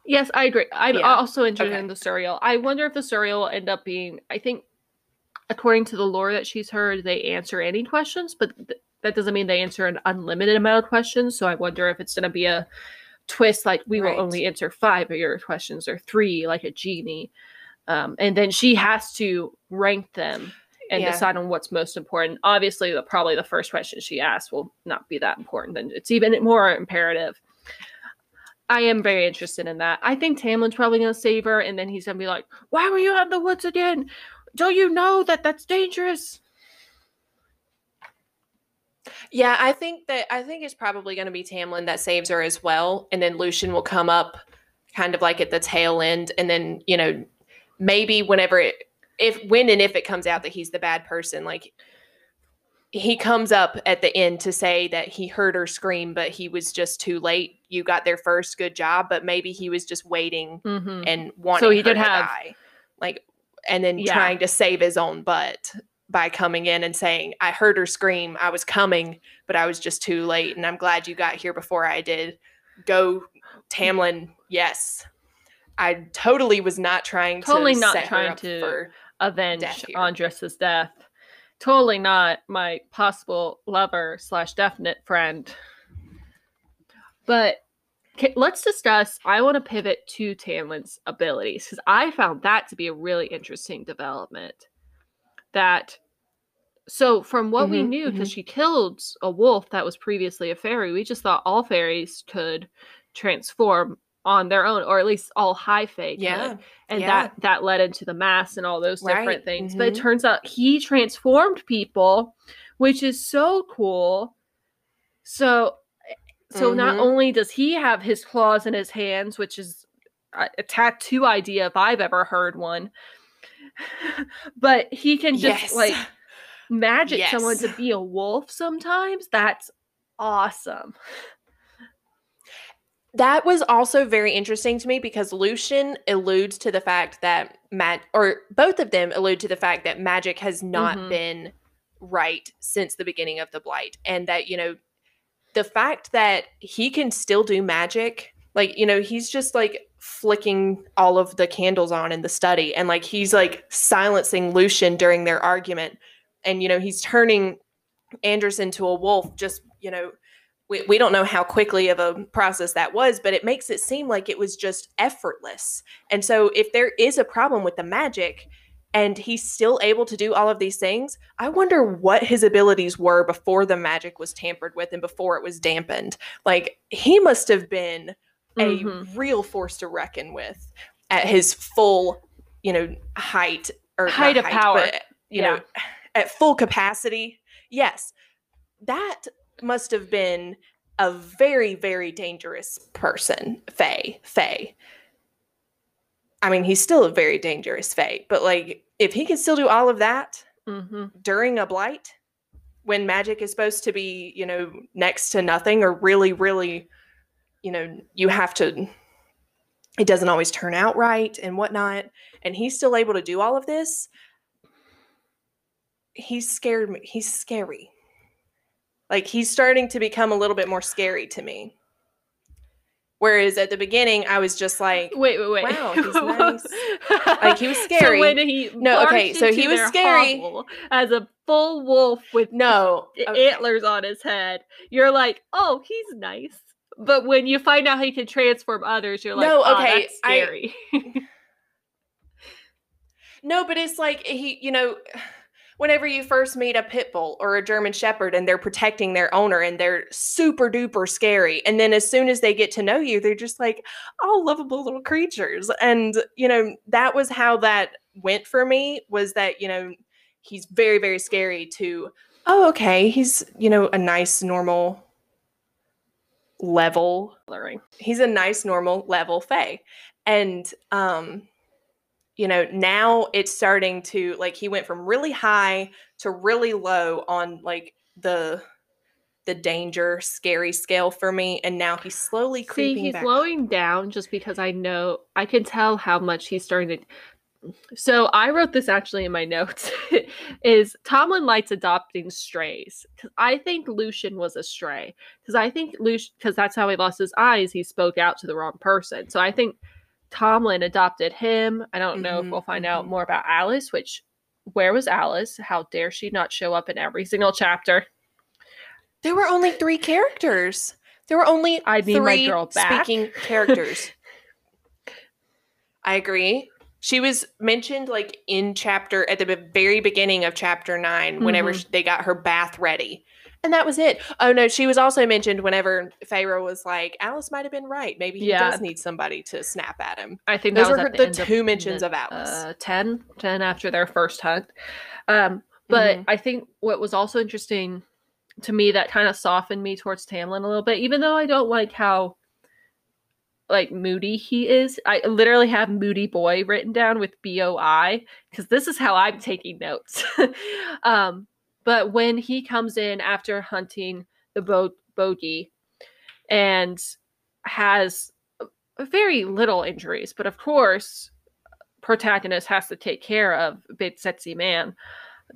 Yes, I agree. I'm Yeah. also interested Okay. in the Suriel. I wonder if the Suriel will end up being. I think, according to the lore that she's heard, they answer any questions, but th- that doesn't mean they answer an unlimited amount of questions. So I wonder if it's going to be a twist, like we Right. will only answer five of your questions or three, like a genie. Um, and then she has to rank them and Yeah. decide on what's most important. Obviously, the, probably the first question she asks will not be that important, and it's even more imperative. I am very interested in that. I think Tamlin's probably going to save her, and then he's going to be like, "Why were you out in the woods again? Don't you know that that's dangerous?" Yeah, I think that I think it's probably going to be Tamlin that saves her as well, and then Lucien will come up, kind of like at the tail end, and then you know, maybe whenever it, if when and if it comes out that he's the bad person, like he comes up at the end to say that he heard her scream, but he was just too late. You got there first, good job. But maybe he was just waiting Mhm. and wanting he her did to have- die, like, and then Yeah. trying to save his own butt by coming in and saying, "I heard her scream. I was coming, but I was just too late, and I'm glad you got here before I did." Go, Tamlin. Yes, I totally was not trying Totally to not trying up to- avenge Death. Andres's death. Totally not my possible lover slash definite friend. But ca- let's discuss. I want to pivot to Tamlin's abilities because I found that to be a really interesting development. That so from what we Mhm, knew, because she killed a wolf that was previously a fairy, we just thought all fairies could transform on their own, or at least all high could yeah. and Yeah. that that led into the mass and all those different Right, things but it mhm. turns out he transformed people which is so cool so so not Mhm. only does he have his claws in his hands which is a, a tattoo idea if i've ever heard one but he can just yes. like magic someone to be a wolf sometimes that's awesome That was also very interesting to me because Lucien alludes to the fact that Matt, or both of them allude to the fact that magic has not Mhm. been right since the beginning of the blight. And that, you know, the fact that he can still do magic, like, you know, he's just like flicking all of the candles on in the study and like he's like silencing Lucien during their argument. And, you know, he's turning Anderson to a wolf just, you know, we, we don't know how quickly of a process that was, but it makes it seem like it was just effortless. And so, if there is a problem with the magic and he's still able to do all of these things, I wonder what his abilities were before the magic was tampered with and before it was dampened. Like, he must have been a Mhm. real force to reckon with at his full, you know, height or Height of power. but, you know, at full capacity. Yes, that must have been a very, very dangerous person, Fae. Fae. I mean, he's still a very dangerous Fae, but like, if he can still do all of that Mhm. during a blight, when magic is supposed to be, you know, next to nothing or really, really, you know, you have to, it doesn't always turn out right and whatnot, and he's still able to do all of this, he's scared me. He's scary. Like he's starting to become a little bit more scary to me. Whereas at the beginning, I was just like, Wait, wait, wait. Wow, he's nice. Like, he was scary. So when he No, okay, so he was scary. as a full wolf with no, okay. antlers on his head, you're like, oh, he's nice. But when you find out he can transform others, you're like, No, oh, okay, I- scary. No, but it's like he, you know, whenever you first meet a pit bull or a German shepherd and they're protecting their owner and they're super duper scary. And then as soon as they get to know you, they're just like, oh, lovable little creatures. And, you know, that was how that went for me was that, you know, he's very, very scary to, oh, okay, he's, you know, a nice, normal level he's a nice normal level fae and um you know now it's starting to like he went from really high to really low on like the the danger scary scale for me and now he's slowly See, creeping he's back slowing down just because I know I can tell how much he's starting to. So I wrote this actually in my notes. is Tamlin likes adopting strays because I think Lucien was a stray because I think Lucien because that's how he lost his eyes. He spoke out to the wrong person. So I think Tamlin adopted him. I don't know if Mhm, we'll find out mhm. more about Alis. Which where was Alis? How dare she not show up in every single chapter? there were only three characters there were only I need my three girl back. speaking characters i agree she was mentioned like in chapter at the very beginning of chapter 9 whenever Mhm. sh- they got her bath ready and that was it oh no she was also mentioned whenever Feyre was like alis might have been right maybe he Yeah. does need somebody to snap at him I think those that was were at the, the, two of mentions the- of alis uh, 10, 10 after their first hunt. Um, but Mhm. I think what was also interesting to me that kind of softened me towards Tamlin a little bit, even though I don't like how like moody he is. I literally have moody boy written down with B O I because this is how I'm taking notes. um, But when he comes in after hunting the bo- bogey and has very little injuries, but of course, protagonist has to take care of big sexy man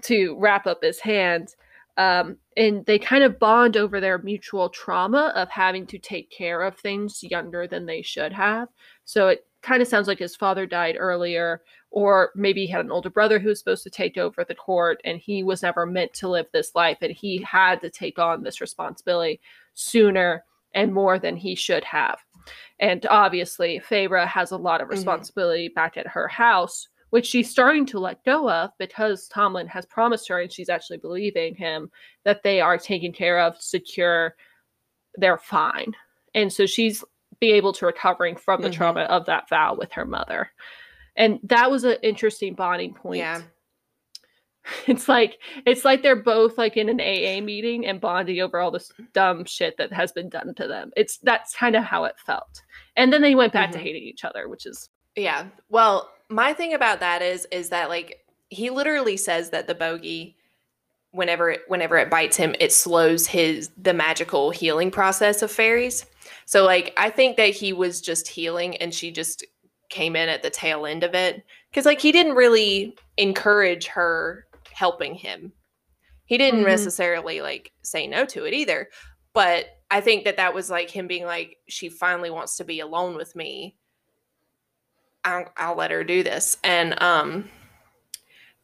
to wrap up his hand. Um, and they kind of bond over their mutual trauma of having to take care of things younger than they should have. So it kind of sounds like his father died earlier, or maybe he had an older brother who was supposed to take over the court and he was never meant to live this life and he had to take on this responsibility sooner and more than he should have. And obviously, Feyre has a lot of Mhm. responsibility back at her house, which she's starting to let go of because Tamlin has promised her and she's actually believing him that they are taken care of, secure, they're fine. And so she's be able to recovering from the Mhm. trauma of that vow with her mother. And that was an interesting bonding point. Yeah. It's like it's like they're both like in an AA meeting and bonding over all this dumb shit that has been done to them. It's that's kind of how it felt. And then they went back to Mhm. hating each other, which is Yeah. Well, my thing about that is is that like he literally says that the bogey whenever it, whenever it bites him, it slows his the magical healing process of fairies. So like I think that he was just healing and she just came in at the tail end of it cuz like he didn't really encourage her helping him. He didn't Mhm. necessarily like say no to it either. But I think that that was like him being like she finally wants to be alone with me. I'll, I'll let her do this. And um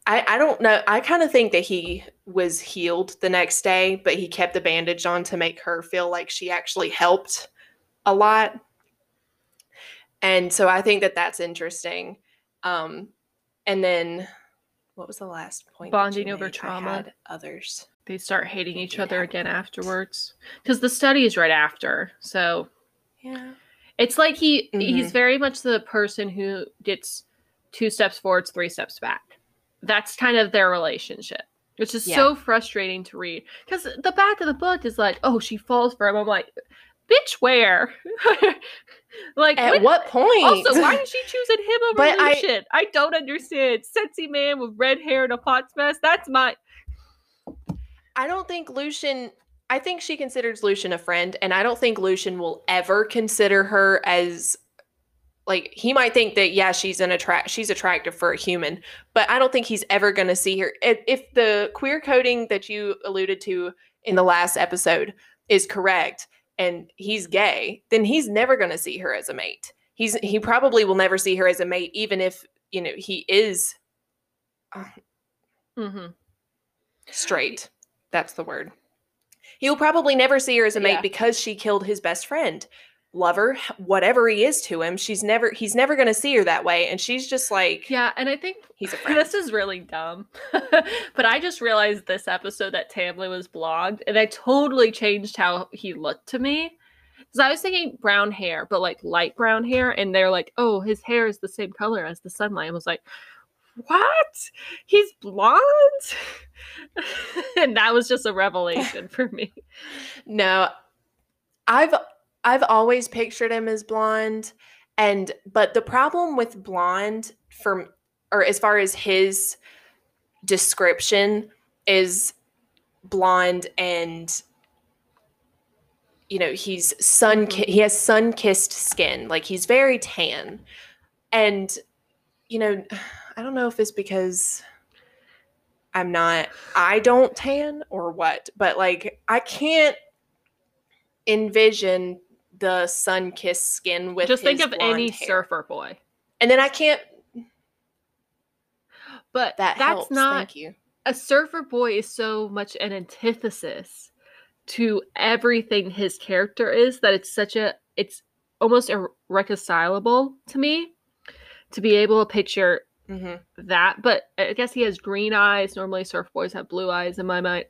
I I don't know. I kind of think that he was healed the next day, but he kept the bandage on to make her feel like she actually helped a lot. And so I think that that's interesting. Um and then what was the last point? Bonding over made? Trauma. others. they start hating each other again afterwards. Because the study is right after. So Yeah. it's like he he's Mhm. very much the person who gets two steps forwards, three steps back. That's kind of their relationship, which is so frustrating to read. Because the back of the book is like, oh, she falls for him. I'm like, bitch, where? like, At when- what point? also, why is she choosing him over But I- Lucien? I, don't understand. Sexy man with red hair and a pot's mess. That's my. I don't think Lucien. I think she considers Lucien a friend, and I don't think Lucien will ever consider her as like he might think that yeah she's an attract she's attractive for a human, but I don't think he's ever going to see her. If, if the queer coding that you alluded to in the last episode is correct, and he's gay, then he's never going to see her as a mate. He's he probably will never see her as a mate, even if you know he is mm-hmm. straight. That's the word. He'll probably never see her as a mate Yeah. because she killed his best friend. Lover, whatever he is to him, she's never he's never going to see her that way and she's just like Yeah, and I think he's a friend. This is really dumb. but I just realized this episode that Tamlin was blonde, and I totally changed how he looked to me. Because I was thinking brown hair, but like light brown hair, and they're like, oh, his hair is the same color as the sunlight. I was like, what? He's blonde? and that was just a revelation for me. No. I've I've always pictured him as blonde and but the problem with blonde from or as far as his description is blonde and you know he's sun ki- mm-hmm. he has sun kissed skin like he's very tan. And you know i don't know if it's because i'm not i don't tan or what but like i can't envision the sun kissed skin with just think of any hair. surfer boy. and then i can't But that that's helps not a surfer boy is so much an antithesis to everything his character is that it's such a it's almost irreconcilable to me to be able to picture hmm that. But i guess he has green eyes. Normally surf boys have blue eyes in my mind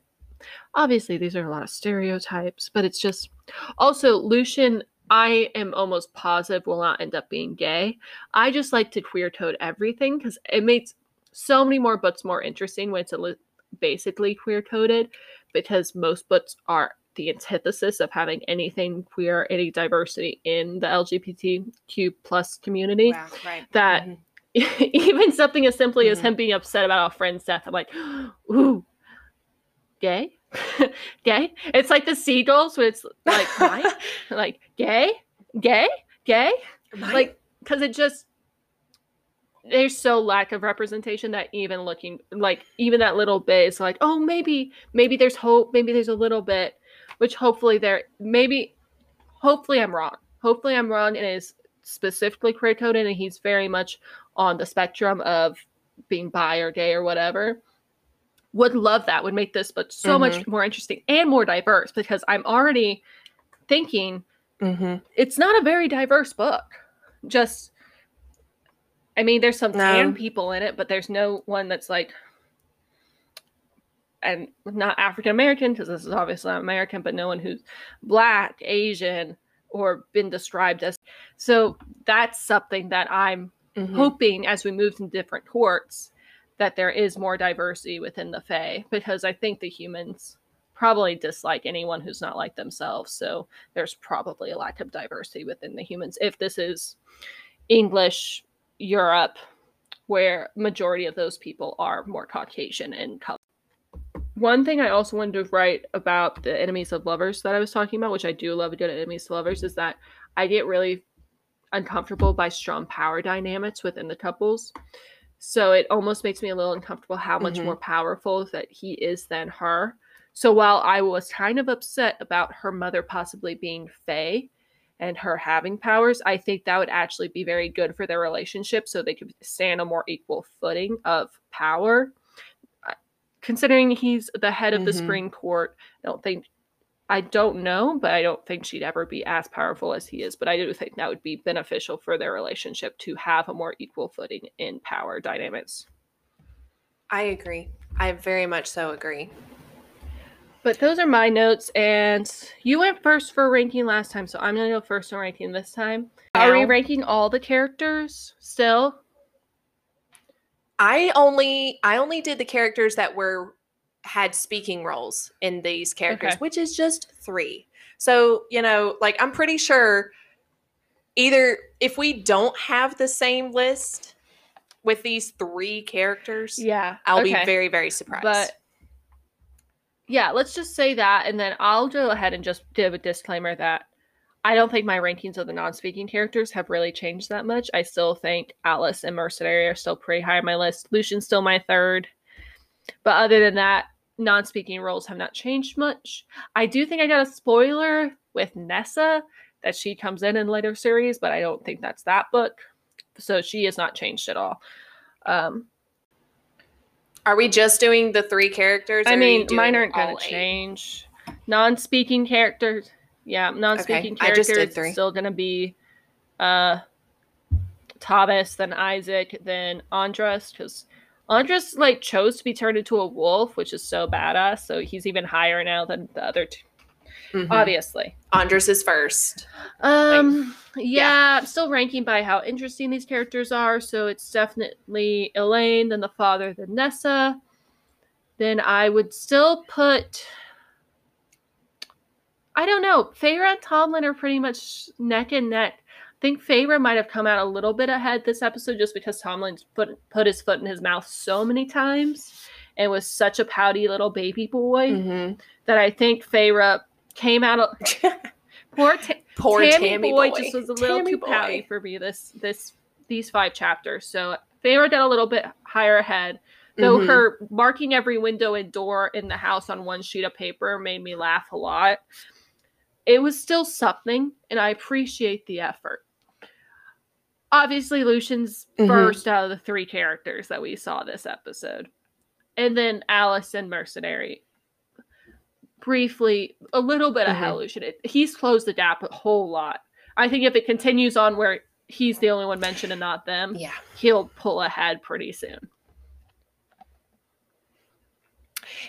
obviously these are a lot of stereotypes but it's just also lucien i am almost positive will not end up being gay i just like to queer code everything because it makes so many more books more interesting when it's a li- basically queer coded because most books are the antithesis of having anything queer any diversity in the lgbtq plus community Wow, right that- Mhm. even something as simply as Mhm. him being upset about a friend's death i'm like ooh gay, gay. It's like the seagulls, where it's like like gay, gay, gay, like because it just there's so lack of representation that even looking like even that little bit is like oh maybe maybe there's hope maybe there's a little bit which hopefully there maybe hopefully i'm wrong. Hopefully i'm wrong and it is specifically queer coded and he's very much on the spectrum of being bi or gay or whatever would love that would make this book so Mhm. much more interesting and more diverse because i'm already thinking mm-hmm. it's not a very diverse book. Just, I mean, there's some No. tan people in it, but there's no one that's like, and not African American because this is obviously not American, but no one who's black, Asian, or been described as. So that's something that I'm Mm-hmm. hoping as we move to different courts that there is more diversity within the Fae because I think the humans probably dislike anyone who's not like themselves. So there's probably a lack of diversity within the humans if this is English Europe where majority of those people are more Caucasian in color. One thing I also wanted to write about the enemies of lovers that I was talking about, which I do love a good enemies to lovers, is that I get really uncomfortable by strong power dynamics within the couples. So it almost makes me a little uncomfortable how much Mhm. more powerful that he is than her. So while I was kind of upset about her mother possibly being Fae and her having powers, I think that would actually be very good for their relationship so they could stand a more equal footing of power. Considering he's the head of the Mhm. Supreme Court, I don't think I don't know, but I don't think she'd ever be as powerful as he is. But I do think that would be beneficial for their relationship to have a more equal footing in power dynamics. I agree. I very much so agree. But those are my notes, and you went first for ranking last time, so I'm gonna go first for ranking this time. Are we ranking all the characters still? I only I only did the characters that were had speaking roles in these characters, Okay. which is just 3. So, you know, like I'm pretty sure either if we don't have the same list with these 3 characters, Yeah, I'll okay. be very very surprised. But yeah, let's just say that, and then I'll go ahead and just give a disclaimer that I don't think my rankings of the non-speaking characters have really changed that much. I still think Alis and Mercenary are still pretty high on my list. Lucien's still my third, but other than that, non-speaking roles have not changed much. I do think I got a spoiler with Nessa that she comes in in later series, but I don't think that's that book, so she has not changed at all. Um, Are we just doing the 3 characters? I mean, doing mine aren't going to change. Non-speaking characters, yeah, non-speaking I just did characters three. still going to be uh Thomas, then Isaac, then Andres, because Andres like chose to be turned into a wolf, which is so badass. So he's even higher now than the other two, Mhm. obviously. Andres is first. Um, yeah, I'm still ranking by how interesting these characters are. So it's definitely Elain, then the father, then Nessa. Then I would still put. I don't know. Feyre and Tamlin are pretty much neck and neck. I think Feyre might have come out a little bit ahead this episode just because Tamlin's put put his foot in his mouth so many times and was such a pouty little baby boy Mhm. that I think Feyre came out. A, poor Ta- Poor Tammy, Tammy, boy, boy just was a little Tammy too boy. pouty for me this this these five chapters. So Feyre got a little bit higher ahead. Though Mhm. her marking every window and door in the house on one sheet of paper made me laugh a lot. It was still something, and I appreciate the effort. Obviously, Lucien's Mhm. first out of the three characters that we saw this episode. And then Alis and Mercenary. Briefly, a little bit ahead of Lucien. It- He's closed the gap a whole lot. I think if it continues on where he's the only one mentioned and not them, Yeah. he'll pull ahead pretty soon.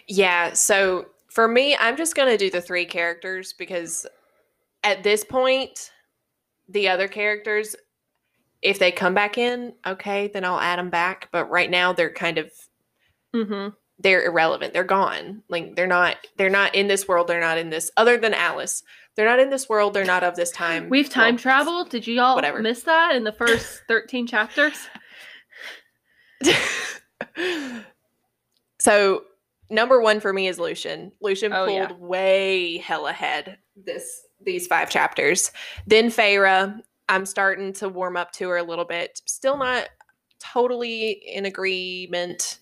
Yeah, so for me, I'm just going to do the three characters because at this point, the other characters, if they come back in, okay, then I'll add them back. But right now, they're kind of Mm-hmm. they're irrelevant. They're gone. Like they're not they're not in this world. They're not in this. Other than Alis, they're not in this world. They're not of this time. We've time Well, traveled. Did you all whatever. miss that in the first 13 chapters? so number one for me is Lucien. Lucien Oh, pulled yeah. way hell ahead this these five chapters. Then Feyre, I'm starting to warm up to her a little bit. Still not totally in agreement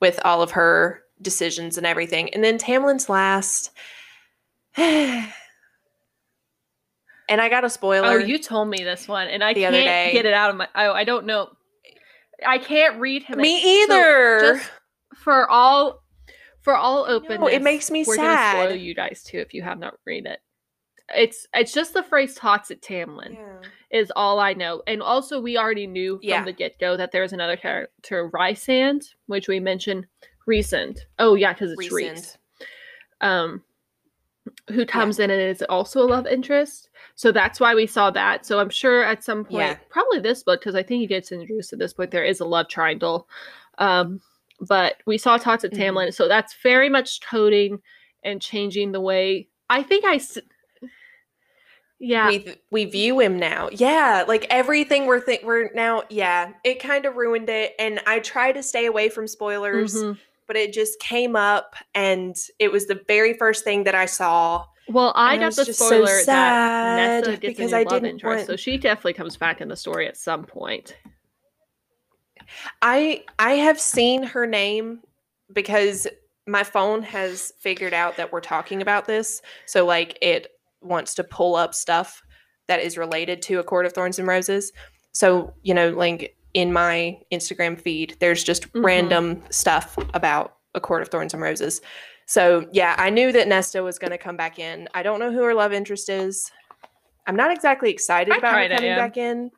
with all of her decisions and everything. And then Tamlin's last. and I got a oh, spoiler. Oh, you told me this one, and I the can't other day. get it out of my. Oh, I don't know. I can't read him. Me So, either. just for all, for all openness, know, it makes me we're gonna spoil you guys too if you have not read it. It's it's just the phrase "toxic Tamlin" Yeah. is all I know, and also we already knew from Yeah. the get go that there was another character, Rhysand, which we mentioned recent. Oh yeah, because it's Reese. Recent. um who comes in and is also a love interest. So that's why we saw that. So I'm sure at some point, Yeah. probably this book, because I think he gets introduced at this point, there is a love triangle. Um, but we saw Toxic Mhm. Tamlin. So that's very much coding and changing the way I think I. Yeah. we th- we view him now. Yeah, like everything we're think we're now. Yeah, it kind of ruined it, and I try to stay away from spoilers, Mhm. but it just came up, and it was the very first thing that I saw. Well, I got the just so spoiler that Nessa gets because a new I love didn't interest, want- so she definitely comes back in the story at some point. I I have seen her name because my phone has figured out that we're talking about this, so like it wants to pull up stuff that is related to a court of thorns and roses. So you know, like in my Instagram feed, there's just Mhm. random stuff about a court of thorns and roses. So yeah, I knew that Nesta was going to come back in. I don't know who her love interest is. I'm not exactly excited I about her coming am. back in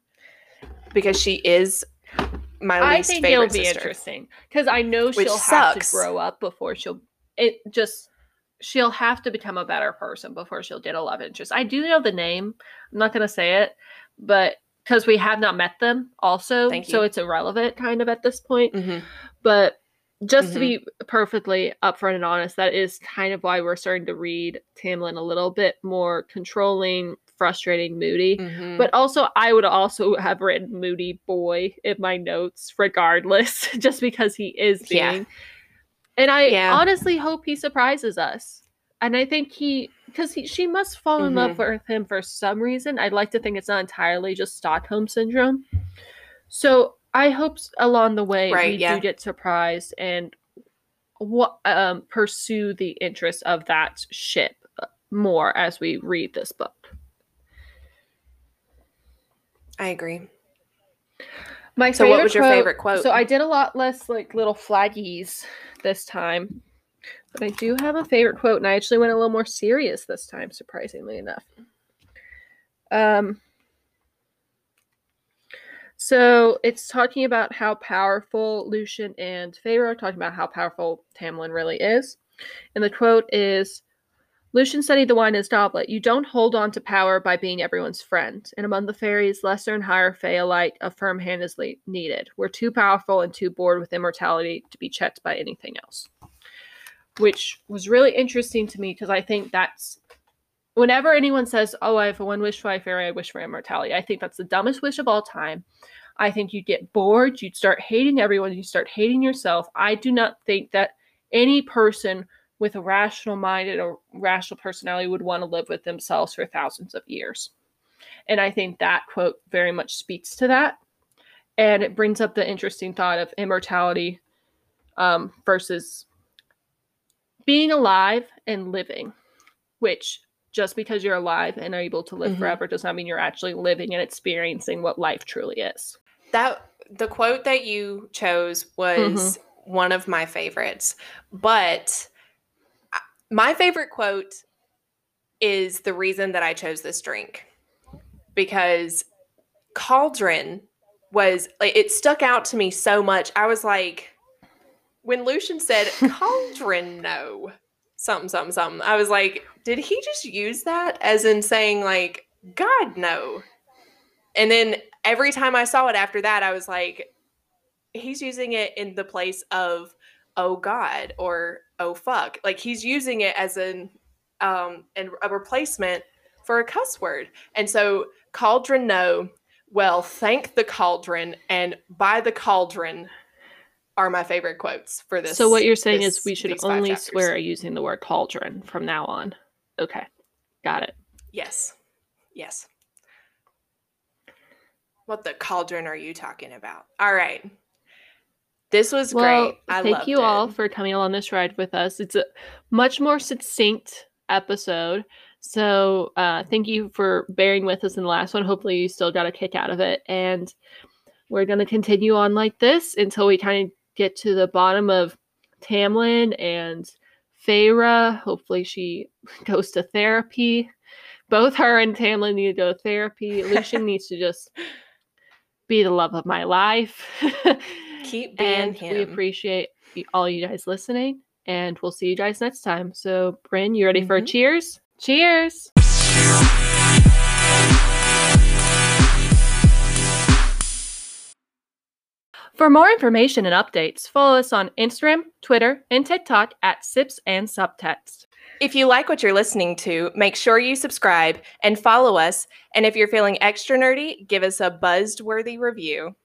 because she is my I least think favorite it'll be sister. interesting because I know she'll have to grow up before she'll. It just she'll have to become a better person before she'll get a love interest. I do know the name. I'm not gonna say it, but because we have not met them, also, Thank so it's irrelevant kind of at this point. Mhm. But just to Mhm. be perfectly upfront and honest, that is kind of why we're starting to read Tamlin a little bit more controlling, frustrating, moody. Mhm. But also, I would also have written Moody Boy in my notes, regardless, just because he is Yeah. And I Yeah. honestly hope he surprises us. And I think he, because she must fall in love Mm-hmm. with him for some reason. I'd like to think it's not entirely just Stockholm syndrome. So I hope along the way Right, we yeah. do get surprised and what um, pursue the interest of that ship uh, more as we read this book. I agree. My So what was your favorite quote? So I did a lot less like little flaggies this time. But I do have a favorite quote, and I actually went a little more serious this time, surprisingly enough. Um so it's talking about how powerful Lucien and Feyre are talking about how powerful Tamlin really is. And the quote is Lucien studied the wine in his goblet. You don't hold on to power by being everyone's friend. And among the fairies, lesser and higher fae alike, a firm hand is le- needed. We're too powerful and too bored with immortality to be checked by anything else. Which was really interesting to me because I think that's whenever anyone says, "Oh, I have a one wish for my fairy, I wish for immortality," I think that's the dumbest wish of all time. I think you'd get bored, you'd start hating everyone, you start hating yourself. I do not think that any person with a rational mind and a rational personality would want to live with themselves for thousands of years. And I think that quote very much speaks to that. And it brings up the interesting thought of immortality um, versus being alive and living, which just because you're alive and are able to live Mhm. forever does not mean you're actually living and experiencing what life truly is. That the quote that you chose was Mm-hmm. one of my favorites. But my favorite quote is the reason that I chose this drink. Because Cauldron was like it stuck out to me so much. I was like when Lucien said Cauldron no something something something. I was like, did he just use that as in saying like God no? And then every time I saw it after that, I was like, he's using it in the place of oh God or oh fuck. Like he's using it as an um and a replacement for a cuss word. And so cauldron no, well, thank the cauldron and by the cauldron are my favorite quotes for this. so what you're saying this- is we should only swear using the word cauldron from now on. Okay. Got it. Yes. Yes. What the cauldron are you talking about? All right. This was Well, great. I thank you all for coming along this ride with us. It's a much more succinct episode. So uh, thank you for bearing with us in the last one. Hopefully you still got a kick out of it. And we're going to continue on like this until we kind of get to the bottom of Tamlin and Feyre. Hopefully she goes to therapy. Both her and Tamlin need to go to therapy. Lucien needs to just be the love of my life. Keep being and him. we appreciate all you guys listening. And we'll see you guys next time. So, Bryn, you ready for a Mhm. cheers? Cheers. For more information and updates, follow us on Instagram, Twitter, and TikTok at Sips and Subtext. If you like what you're listening to, make sure you subscribe and follow us. And if you're feeling extra nerdy, give us a buzzed worthy review.